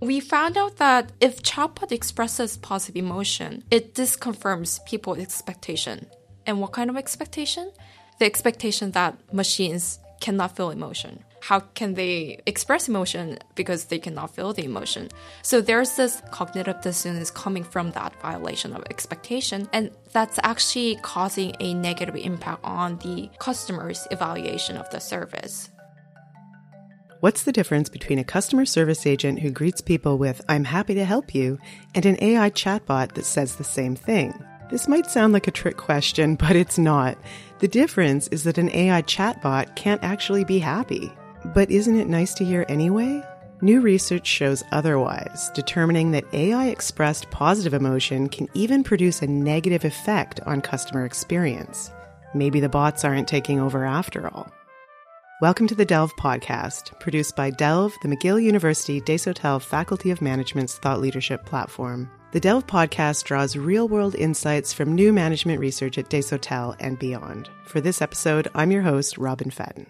We found out that if chatbot expresses positive emotion, it disconfirms people's expectation. And what kind of expectation? The expectation that machines cannot feel emotion. How can they express emotion because they cannot feel the emotion? So there's this cognitive dissonance coming from that violation of expectation, and that's actually causing a negative impact on the customer's evaluation of the service. What's the difference between a customer service agent who greets people with, I'm happy to help you, and an AI chatbot that says the same thing? This might sound like a trick question, but it's not. The difference is that an AI chatbot can't actually be happy. But isn't it nice to hear anyway? New research shows otherwise, determining that AI expressed positive emotion can even produce a negative effect on customer experience. Maybe the bots aren't taking over after all. Welcome to the Delve podcast, produced by Delve, the McGill University Desautels Faculty of Management's thought leadership platform. The Delve podcast draws real world insights from new management research at Desautels and beyond. For this episode, I'm your host, Robyn Fadden.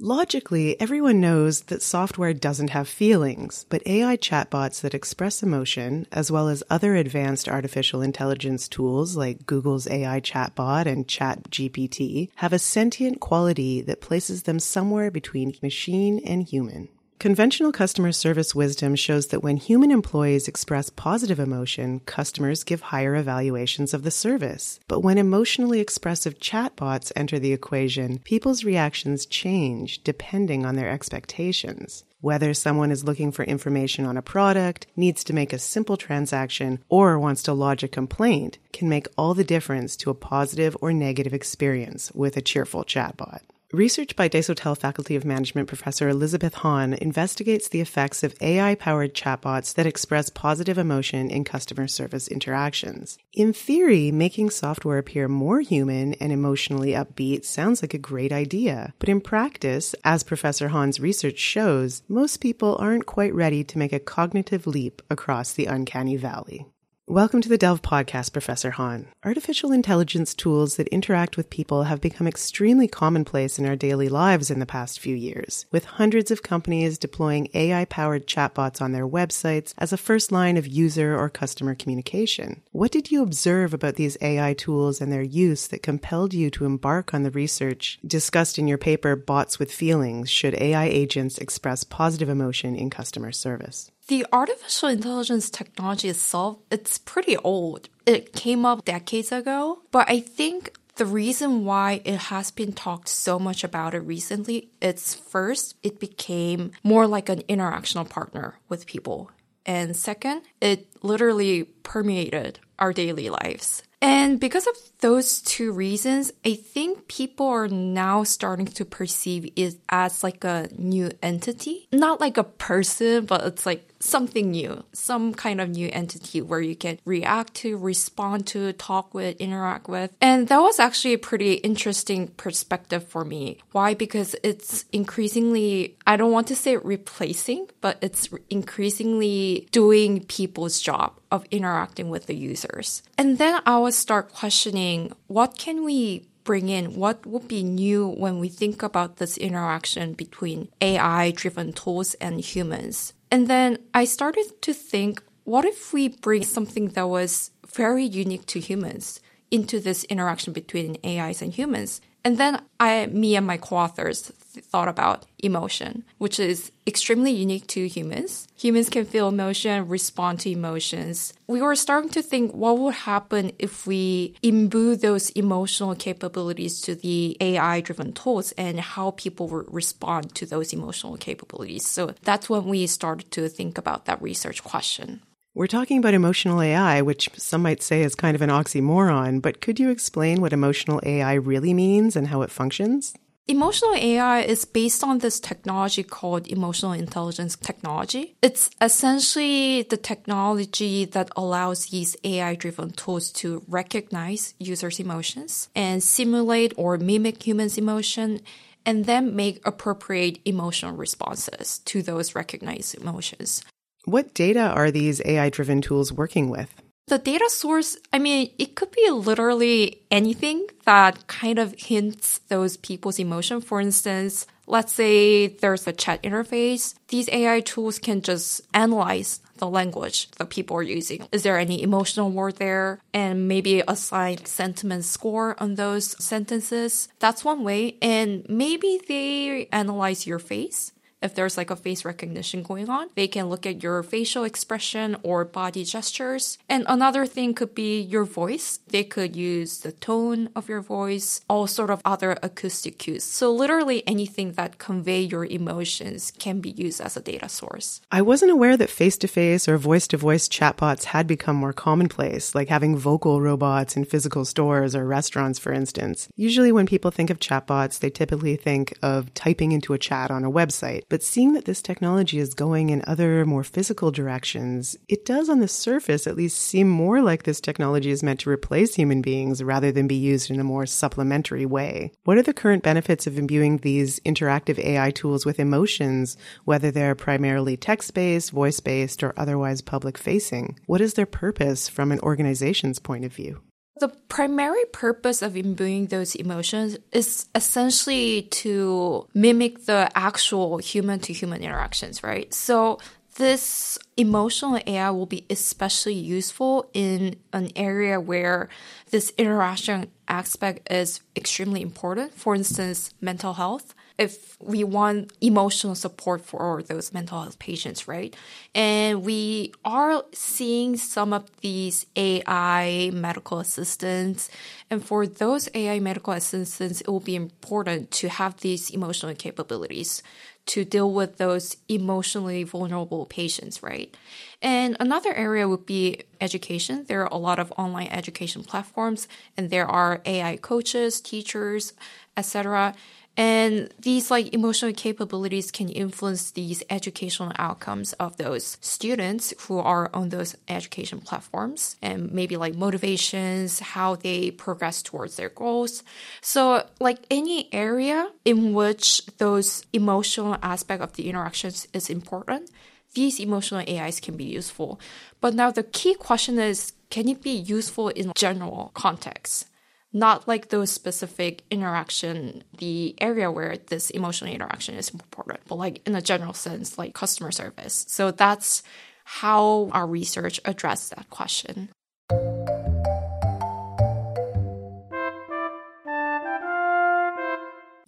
Logically, everyone knows that software doesn't have feelings, but AI chatbots that express emotion, as well as other advanced artificial intelligence tools like Google's AI chatbot and ChatGPT, have a sentient quality that places them somewhere between machine and human. Conventional customer service wisdom shows that when human employees express positive emotion, customers give higher evaluations of the service. But when emotionally expressive chatbots enter the equation, people's reactions change depending on their expectations. Whether someone is looking for information on a product, needs to make a simple transaction, or wants to lodge a complaint can make all the difference to a positive or negative experience with a cheerful chatbot. Research by Desautels Faculty of Management professor Elizabeth Han investigates the effects of AI powered chatbots that express positive emotion in customer service interactions. In theory, making software appear more human and emotionally upbeat sounds like a great idea, but in practice, as Professor Han's research shows, most people aren't quite ready to make a cognitive leap across the uncanny valley. Welcome to the Delve podcast, Professor Han. Artificial intelligence tools that interact with people have become extremely commonplace in our daily lives in the past few years, with hundreds of companies deploying AI powered chatbots on their websites as a first line of user or customer communication. What did you observe about these AI tools and their use that compelled you to embark on the research discussed in your paper, Bots with Feelings Should AI Agents Express Positive Emotion in Customer Service? The artificial intelligence technology itself, it's pretty old. It came up decades ago, but I think the reason why it has been talked so much about it recently, it's first, it became more like an interactional partner with people. And second, it literally permeated our daily lives. And because of those two reasons, I think people are now starting to perceive it as like a new entity. Not like a person, but it's like something new, some kind of new entity where you can react to, respond to, talk with, interact with. And that was actually a pretty interesting perspective for me. Why? Because it's increasingly, I don't want to say replacing, but it's increasingly doing people's job of interacting with the users. And then I would start questioning what can we bring in? What would be new when we think about this interaction between AI driven tools and humans? And then I started to think what if we bring something that was very unique to humans into this interaction between AIs and humans? And then I, me and my co-authors thought about emotion, which is extremely unique to humans. Humans can feel emotion, respond to emotions. We were starting to think what would happen if we imbue those emotional capabilities to the AI driven tools and how people would respond to those emotional capabilities. So that's when we started to think about that research question. We're talking about emotional AI, which some might say is kind of an oxymoron, but could you explain what emotional AI really means and how it functions? Emotional AI is based on this technology called emotional intelligence technology. It's essentially the technology that allows these AI driven tools to recognize users' emotions and simulate or mimic humans' emotion and then make appropriate emotional responses to those recognized emotions. What data are these AI driven tools working with? The data source, I mean, it could be literally anything that kind of hints those people's emotion. For instance, let's say there's a chat interface. These AI tools can just analyze the language that people are using. Is there any emotional word there? And maybe assign sentiment score on those sentences. That's one way. And maybe they analyze your face if there's like a face recognition going on, they can look at your facial expression or body gestures. And another thing could be your voice. They could use the tone of your voice, all sort of other acoustic cues. So literally anything that convey your emotions can be used as a data source. I wasn't aware that face-to-face or voice-to-voice chatbots had become more commonplace, like having vocal robots in physical stores or restaurants, for instance. Usually when people think of chatbots, they typically think of typing into a chat on a website. But seeing that this technology is going in other more physical directions, it does on the surface at least seem more like this technology is meant to replace human beings rather than be used in a more supplementary way. What are the current benefits of imbuing these interactive AI tools with emotions, whether they're primarily text based, voice based, or otherwise public facing? What is their purpose from an organization's point of view? The primary purpose of imbuing those emotions is essentially to mimic the actual human to human interactions, right? So this emotional AI will be especially useful in an area where this interaction aspect is extremely important. For instance, mental health if we want emotional support for those mental health patients, right? And we are seeing some of these AI medical assistants. And for those AI medical assistants, it will be important to have these emotional capabilities to deal with those emotionally vulnerable patients, right? And another area would be education. There are a lot of online education platforms and there are AI coaches, teachers, etc. And these like emotional capabilities can influence these educational outcomes of those students who are on those education platforms and maybe like motivations, how they progress towards their goals. So like any area in which those emotional aspect of the interactions is important, these emotional AIs can be useful. But now the key question is, can it be useful in general context? Not like those specific interaction, the area where this emotional interaction is important, but like in a general sense, like customer service. So that's how our research addressed that question.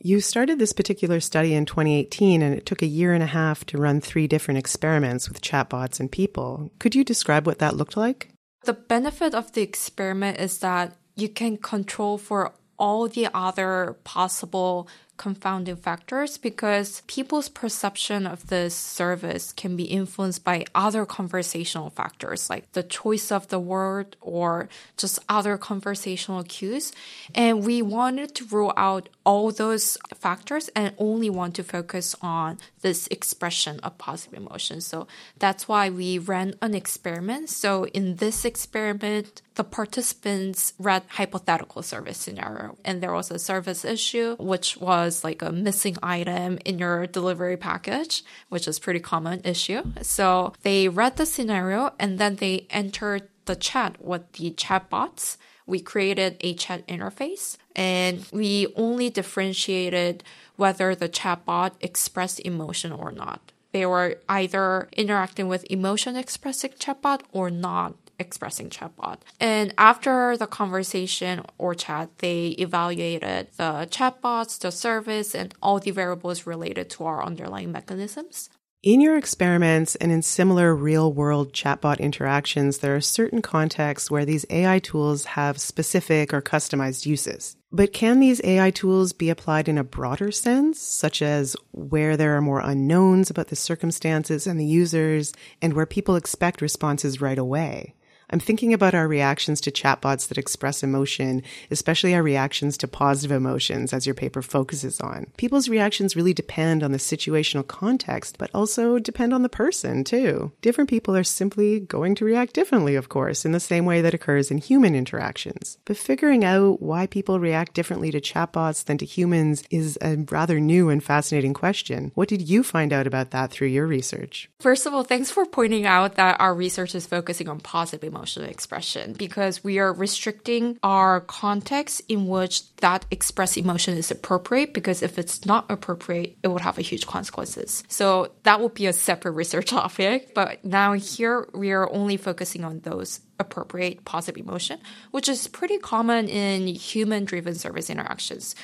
You started this particular study in 2018 and it took a year and a half to run three different experiments with chatbots and people. Could you describe what that looked like? The benefit of the experiment is that you can control for all the other possible confounding factors because people's perception of this service can be influenced by other conversational factors like the choice of the word or just other conversational cues. And we wanted to rule out all those factors and only want to focus on this expression of positive emotion. So that's why we ran an experiment. So in this experiment, the participants read hypothetical service scenario and there was a service issue which was like a missing item in your delivery package which is pretty common issue. So they read the scenario and then they entered the chat with the chatbots. We created a chat interface and we only differentiated whether the chatbot expressed emotion or not. They were either interacting with emotion expressing chatbot or not expressing chatbot. And after the conversation or chat, they evaluated the chatbots, the service, and all the variables related to our underlying mechanisms. In your experiments and in similar real world chatbot interactions, there are certain contexts where these AI tools have specific or customized uses. But can these AI tools be applied in a broader sense, such as where there are more unknowns about the circumstances and the users and where people expect responses right away? I'm thinking about our reactions to chatbots that express emotion, especially our reactions to positive emotions, as your paper focuses on. People's reactions really depend on the situational context, but also depend on the person, too. Different people are simply going to react differently, of course, in the same way that occurs in human interactions. But figuring out why people react differently to chatbots than to humans is a rather new and fascinating question. What did you find out about that through your research? First of all, thanks for pointing out that our research is focusing on positive emotions emotional expression because we are restricting our context in which that express emotion is appropriate because if it's not appropriate, it would have a huge consequences. So that would be a separate research topic. But now here we are only focusing on those appropriate positive emotion, which is pretty common in human driven service interactions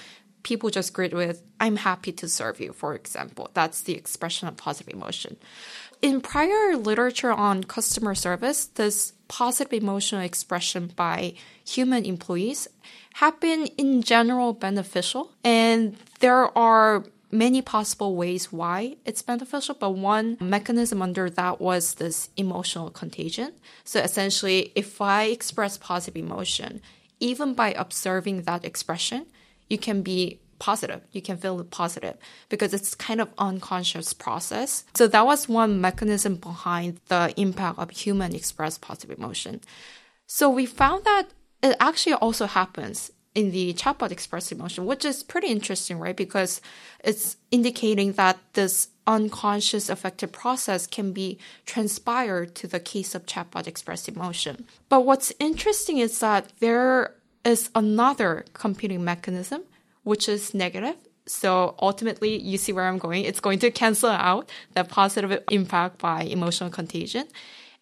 people just greet with, I'm happy to serve you, for example. That's the expression of positive emotion. In prior literature on customer service, this positive emotional expression by human employees have been in general beneficial. And there are many possible ways why it's beneficial, but one mechanism under that was this emotional contagion. So essentially, if I express positive emotion, even by observing that expression, you can be positive. You can feel positive because it's kind of unconscious process. So that was one mechanism behind the impact of human expressed positive emotion. So we found that it actually also happens in the chatbot express emotion, which is pretty interesting, right? Because it's indicating that this unconscious affective process can be transpired to the case of chatbot express emotion. But what's interesting is that there is another computing mechanism which is negative. So ultimately, you see where I'm going. It's going to cancel out the positive impact by emotional contagion.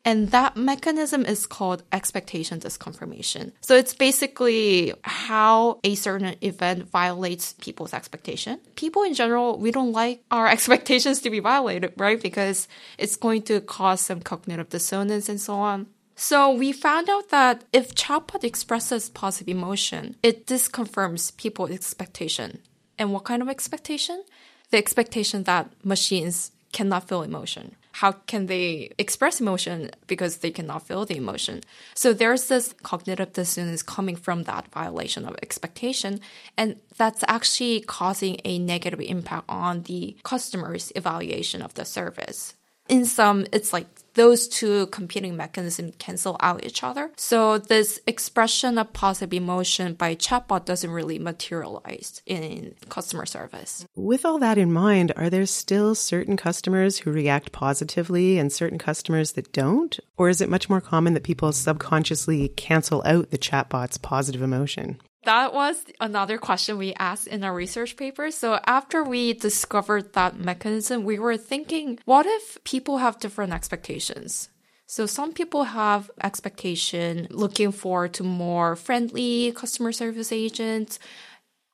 And that mechanism is called expectation disconfirmation. So it's basically how a certain event violates people's expectation. People in general, we don't like our expectations to be violated, right? Because it's going to cause some cognitive dissonance and so on. So we found out that if chatbot expresses positive emotion, it disconfirms people's expectation. And what kind of expectation? The expectation that machines cannot feel emotion. How can they express emotion because they cannot feel the emotion? So there's this cognitive dissonance coming from that violation of expectation. And that's actually causing a negative impact on the customer's evaluation of the service in some, it's like those two competing mechanisms cancel out each other. So this expression of positive emotion by chatbot doesn't really materialize in customer service. With all that in mind, are there still certain customers who react positively and certain customers that don't? Or is it much more common that people subconsciously cancel out the chatbot's positive emotion? That was another question we asked in our research paper. So after we discovered that mechanism, we were thinking, what if people have different expectations? So some people have expectation looking forward to more friendly customer service agents.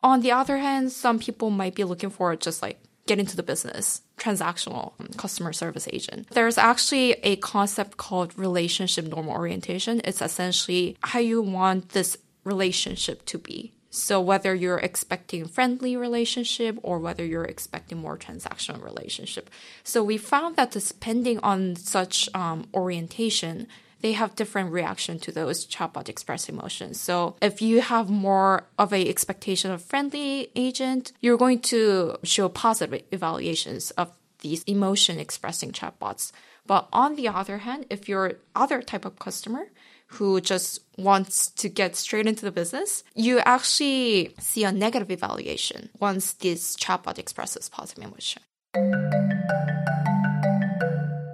On the other hand, some people might be looking for just like get into the business, transactional customer service agent. There's actually a concept called relationship normal orientation. It's essentially how you want this relationship to be. So whether you're expecting friendly relationship or whether you're expecting more transactional relationship. So we found that depending on such um, orientation, they have different reaction to those chatbot express emotions. So if you have more of a expectation of friendly agent, you're going to show positive evaluations of these emotion expressing chatbots. But on the other hand, if you're other type of customer, who just wants to get straight into the business, you actually see a negative evaluation once this chatbot expresses positive emotion.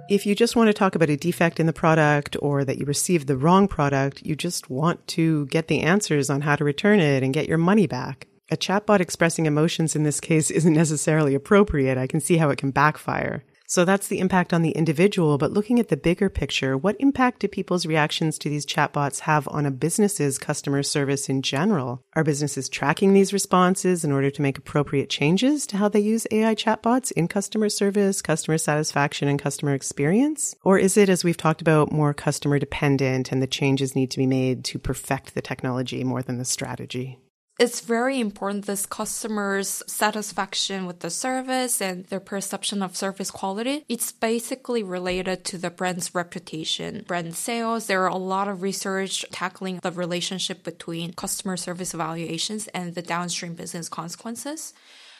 If you just want to talk about a defect in the product or that you received the wrong product, you just want to get the answers on how to return it and get your money back. A chatbot expressing emotions in this case isn't necessarily appropriate. I can see how it can backfire. So that's the impact on the individual. But looking at the bigger picture, what impact do people's reactions to these chatbots have on a business's customer service in general? Are businesses tracking these responses in order to make appropriate changes to how they use AI chatbots in customer service, customer satisfaction, and customer experience? Or is it, as we've talked about, more customer dependent and the changes need to be made to perfect the technology more than the strategy? It's very important this customers satisfaction with the service and their perception of service quality. It's basically related to the brand's reputation brand sales. There are a lot of research tackling the relationship between customer service evaluations and the downstream business consequences.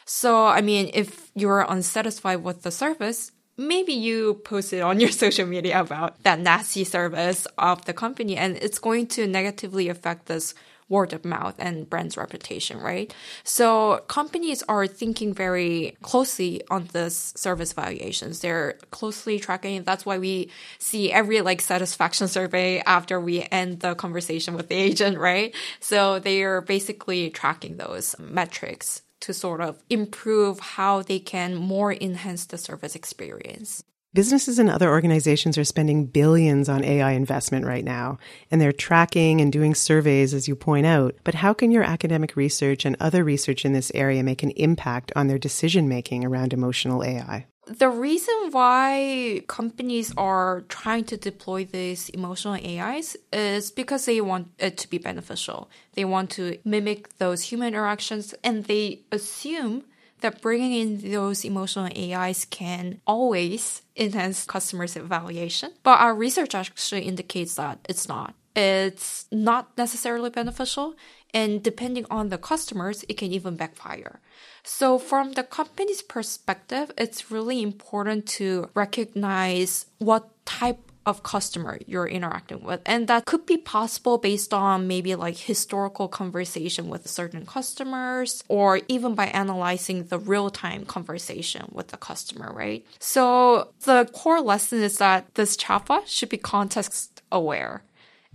So i mean if you're unsatisfied with the service maybe you posted on your social media about that nasty service of the company and it's going to negatively affect this word of mouth and brand's reputation, right? So companies are thinking very closely on this service valuations. They're closely tracking. That's why we see every like satisfaction survey after we end the conversation with the agent, right? So they are basically tracking those metrics to sort of improve how they can more enhance the service experience. Businesses and other organizations are spending billions on AI investment right now, and they're tracking and doing surveys, as you point out. But how can your academic research and other research in this area make an impact on their decision making around emotional AI? The reason why companies are trying to deploy these emotional AIs is because they want it to be beneficial. They want to mimic those human interactions and they assume that bringing in those emotional AIs can always enhance customers' evaluation. But our research actually indicates that it's not. It's not necessarily beneficial. And depending on the customers, it can even backfire. So, from the company's perspective, it's really important to recognize what type of customer you're interacting with. And that could be possible based on maybe like historical conversation with certain customers or even by analyzing the real time conversation with the customer, right? So the core lesson is that this chatbot should be context aware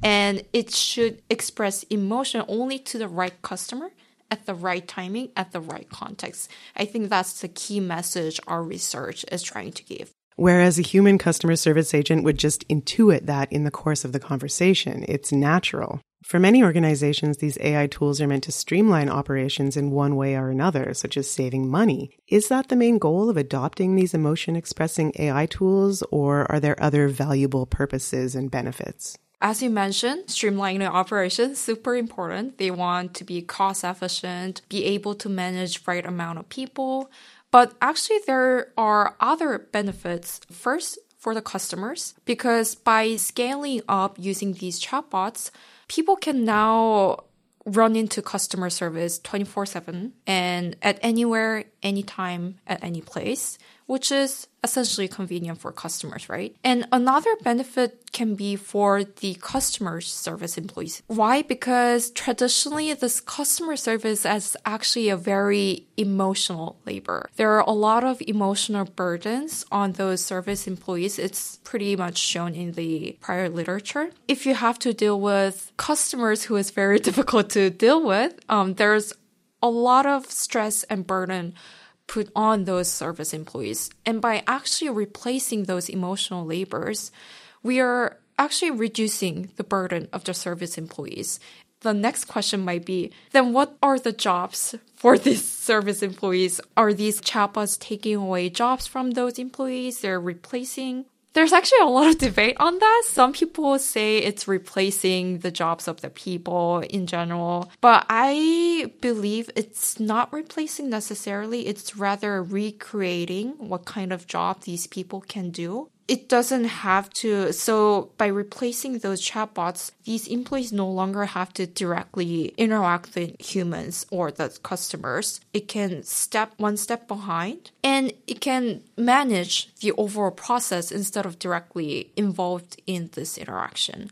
and it should express emotion only to the right customer at the right timing, at the right context. I think that's the key message our research is trying to give. Whereas a human customer service agent would just intuit that in the course of the conversation. It's natural. For many organizations, these AI tools are meant to streamline operations in one way or another, such as saving money. Is that the main goal of adopting these emotion expressing AI tools, or are there other valuable purposes and benefits? As you mentioned, streamlining operations super important. They want to be cost efficient, be able to manage right amount of people, but actually, there are other benefits. First, for the customers, because by scaling up using these chatbots, people can now run into customer service 24 7 and at anywhere, anytime, at any place, which is essentially convenient for customers, right? And another benefit can be for the customer service employees. Why? Because traditionally, this customer service is actually a very emotional labor. There are a lot of emotional burdens on those service employees. It's pretty much shown in the prior literature. If you have to deal with customers who is very difficult to deal with, um, there's a lot of stress and burden put on those service employees. And by actually replacing those emotional labors, we are actually reducing the burden of the service employees. The next question might be then what are the jobs for these service employees? Are these chatbots taking away jobs from those employees? They're replacing there's actually a lot of debate on that. Some people say it's replacing the jobs of the people in general, but I believe it's not replacing necessarily. It's rather recreating what kind of job these people can do it doesn't have to. So by replacing those chatbots, these employees no longer have to directly interact with humans or the customers. It can step one step behind and it can manage the overall process instead of directly involved in this interaction.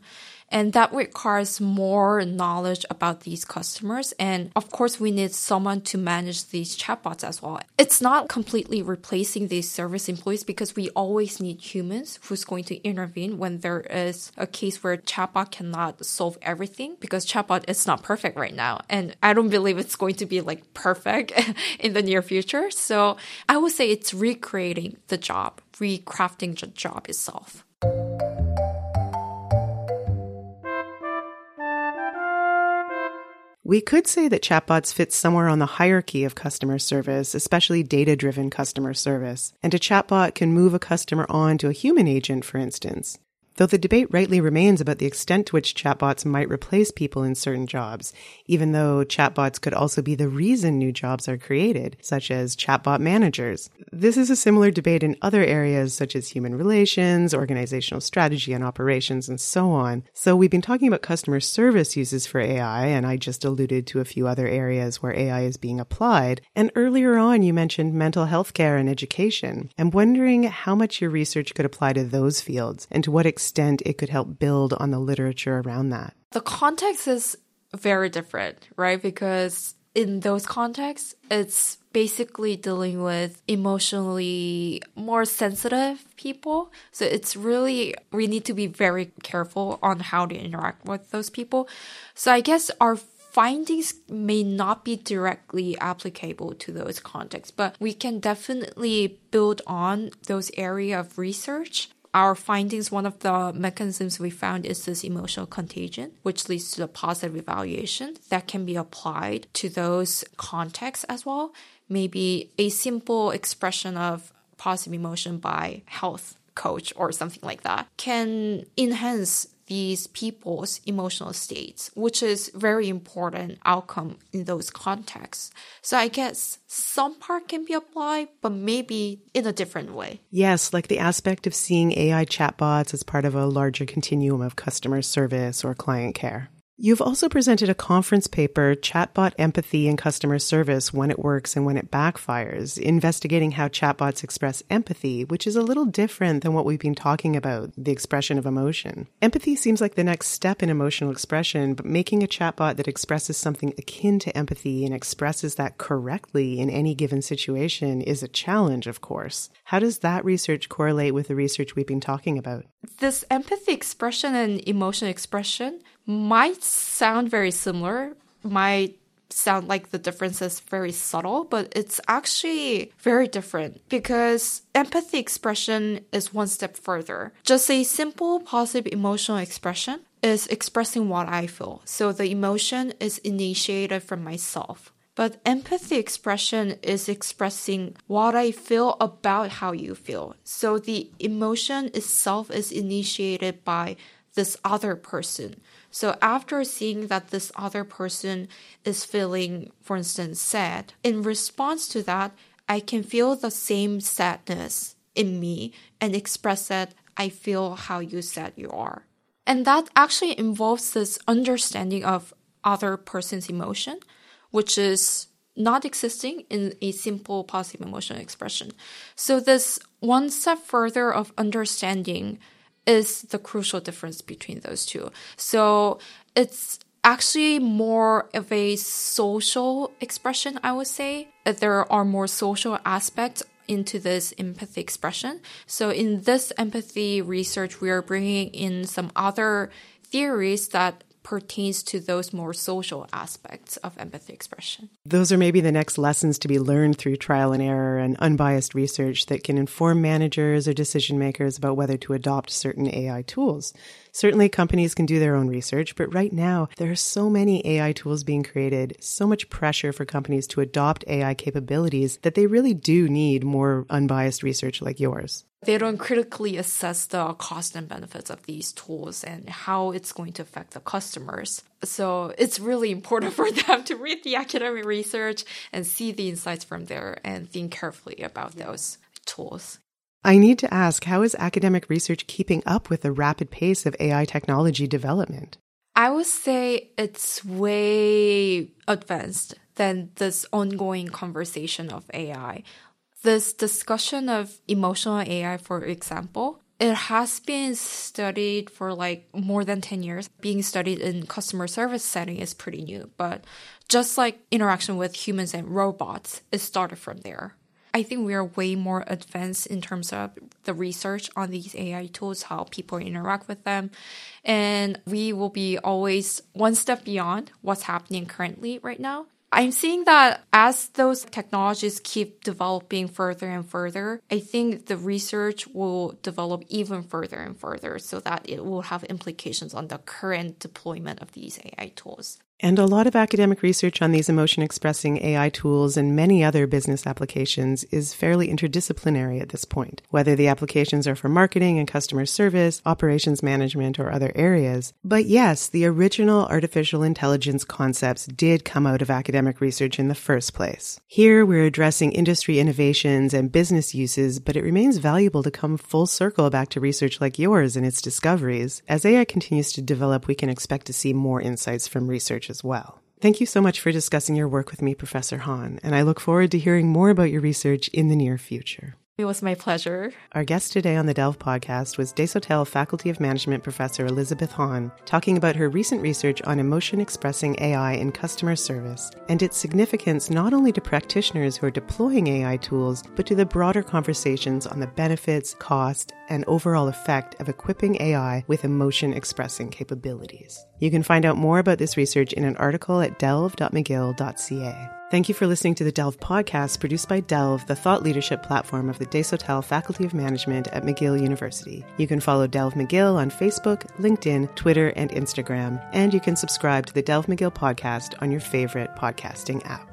And that requires more knowledge about these customers. And of course, we need someone to manage these chatbots as well. It's not completely replacing these service employees because we always need humans who's going to intervene when there is a case where chatbot cannot solve everything because chatbot is not perfect right now. And I don't believe it's going to be like perfect in the near future. So I would say it's recreating the job, recrafting the job itself. We could say that chatbots fit somewhere on the hierarchy of customer service, especially data driven customer service. And a chatbot can move a customer on to a human agent, for instance. Though the debate rightly remains about the extent to which chatbots might replace people in certain jobs, even though chatbots could also be the reason new jobs are created, such as chatbot managers. This is a similar debate in other areas such as human relations, organizational strategy and operations, and so on. So we've been talking about customer service uses for AI, and I just alluded to a few other areas where AI is being applied. And earlier on, you mentioned mental health care and education. I'm wondering how much your research could apply to those fields and to what extent extent it could help build on the literature around that? The context is very different, right? Because in those contexts, it's basically dealing with emotionally more sensitive people. So it's really, we need to be very careful on how to interact with those people. So I guess our findings may not be directly applicable to those contexts, but we can definitely build on those area of research our findings, one of the mechanisms we found is this emotional contagion, which leads to the positive evaluation that can be applied to those contexts as well. Maybe a simple expression of positive emotion by health coach or something like that can enhance these people's emotional states, which is very important outcome in those contexts. So I guess some part can be applied, but maybe in a different way. Yes, like the aspect of seeing AI chatbots as part of a larger continuum of customer service or client care. You've also presented a conference paper, Chatbot Empathy and Customer Service When It Works and When It Backfires, investigating how chatbots express empathy, which is a little different than what we've been talking about, the expression of emotion. Empathy seems like the next step in emotional expression, but making a chatbot that expresses something akin to empathy and expresses that correctly in any given situation is a challenge, of course. How does that research correlate with the research we've been talking about? This empathy expression and emotion expression might sound very similar, might sound like the difference is very subtle, but it's actually very different because empathy expression is one step further. Just a simple positive emotional expression is expressing what I feel. So the emotion is initiated from myself. But empathy expression is expressing what I feel about how you feel. So the emotion itself is initiated by this other person. So after seeing that this other person is feeling, for instance, sad, in response to that, I can feel the same sadness in me and express that I feel how you said you are. And that actually involves this understanding of other person's emotion, which is not existing in a simple positive emotional expression. So this one step further of understanding is the crucial difference between those two. So it's actually more of a social expression, I would say. There are more social aspects into this empathy expression. So in this empathy research, we are bringing in some other theories that pertains to those more social aspects of empathy expression. Those are maybe the next lessons to be learned through trial and error and unbiased research that can inform managers or decision makers about whether to adopt certain AI tools. Certainly, companies can do their own research, but right now, there are so many AI tools being created, so much pressure for companies to adopt AI capabilities that they really do need more unbiased research like yours. They don't critically assess the cost and benefits of these tools and how it's going to affect the customers. So it's really important for them to read the academic research and see the insights from there and think carefully about those tools. I need to ask how is academic research keeping up with the rapid pace of AI technology development? I would say it's way advanced than this ongoing conversation of AI. This discussion of emotional AI, for example, it has been studied for like more than 10 years. Being studied in customer service setting is pretty new, but just like interaction with humans and robots, it started from there. I think we are way more advanced in terms of the research on these AI tools, how people interact with them. And we will be always one step beyond what's happening currently right now. I'm seeing that as those technologies keep developing further and further, I think the research will develop even further and further so that it will have implications on the current deployment of these AI tools. And a lot of academic research on these emotion expressing AI tools and many other business applications is fairly interdisciplinary at this point, whether the applications are for marketing and customer service, operations management, or other areas. But yes, the original artificial intelligence concepts did come out of academic research in the first place. Here, we're addressing industry innovations and business uses, but it remains valuable to come full circle back to research like yours and its discoveries. As AI continues to develop, we can expect to see more insights from research as well. Thank you so much for discussing your work with me, Professor Han, and I look forward to hearing more about your research in the near future. It was my pleasure. Our guest today on the Delve podcast was Desautels Faculty of Management professor Elizabeth Han, talking about her recent research on emotion expressing AI in customer service and its significance not only to practitioners who are deploying AI tools, but to the broader conversations on the benefits, cost, and overall effect of equipping AI with emotion expressing capabilities. You can find out more about this research in an article at delve.mcgill.ca. Thank you for listening to the Delve podcast produced by Delve, the thought leadership platform of the Desautels Faculty of Management at McGill University. You can follow Delve McGill on Facebook, LinkedIn, Twitter, and Instagram, and you can subscribe to the Delve McGill podcast on your favorite podcasting app.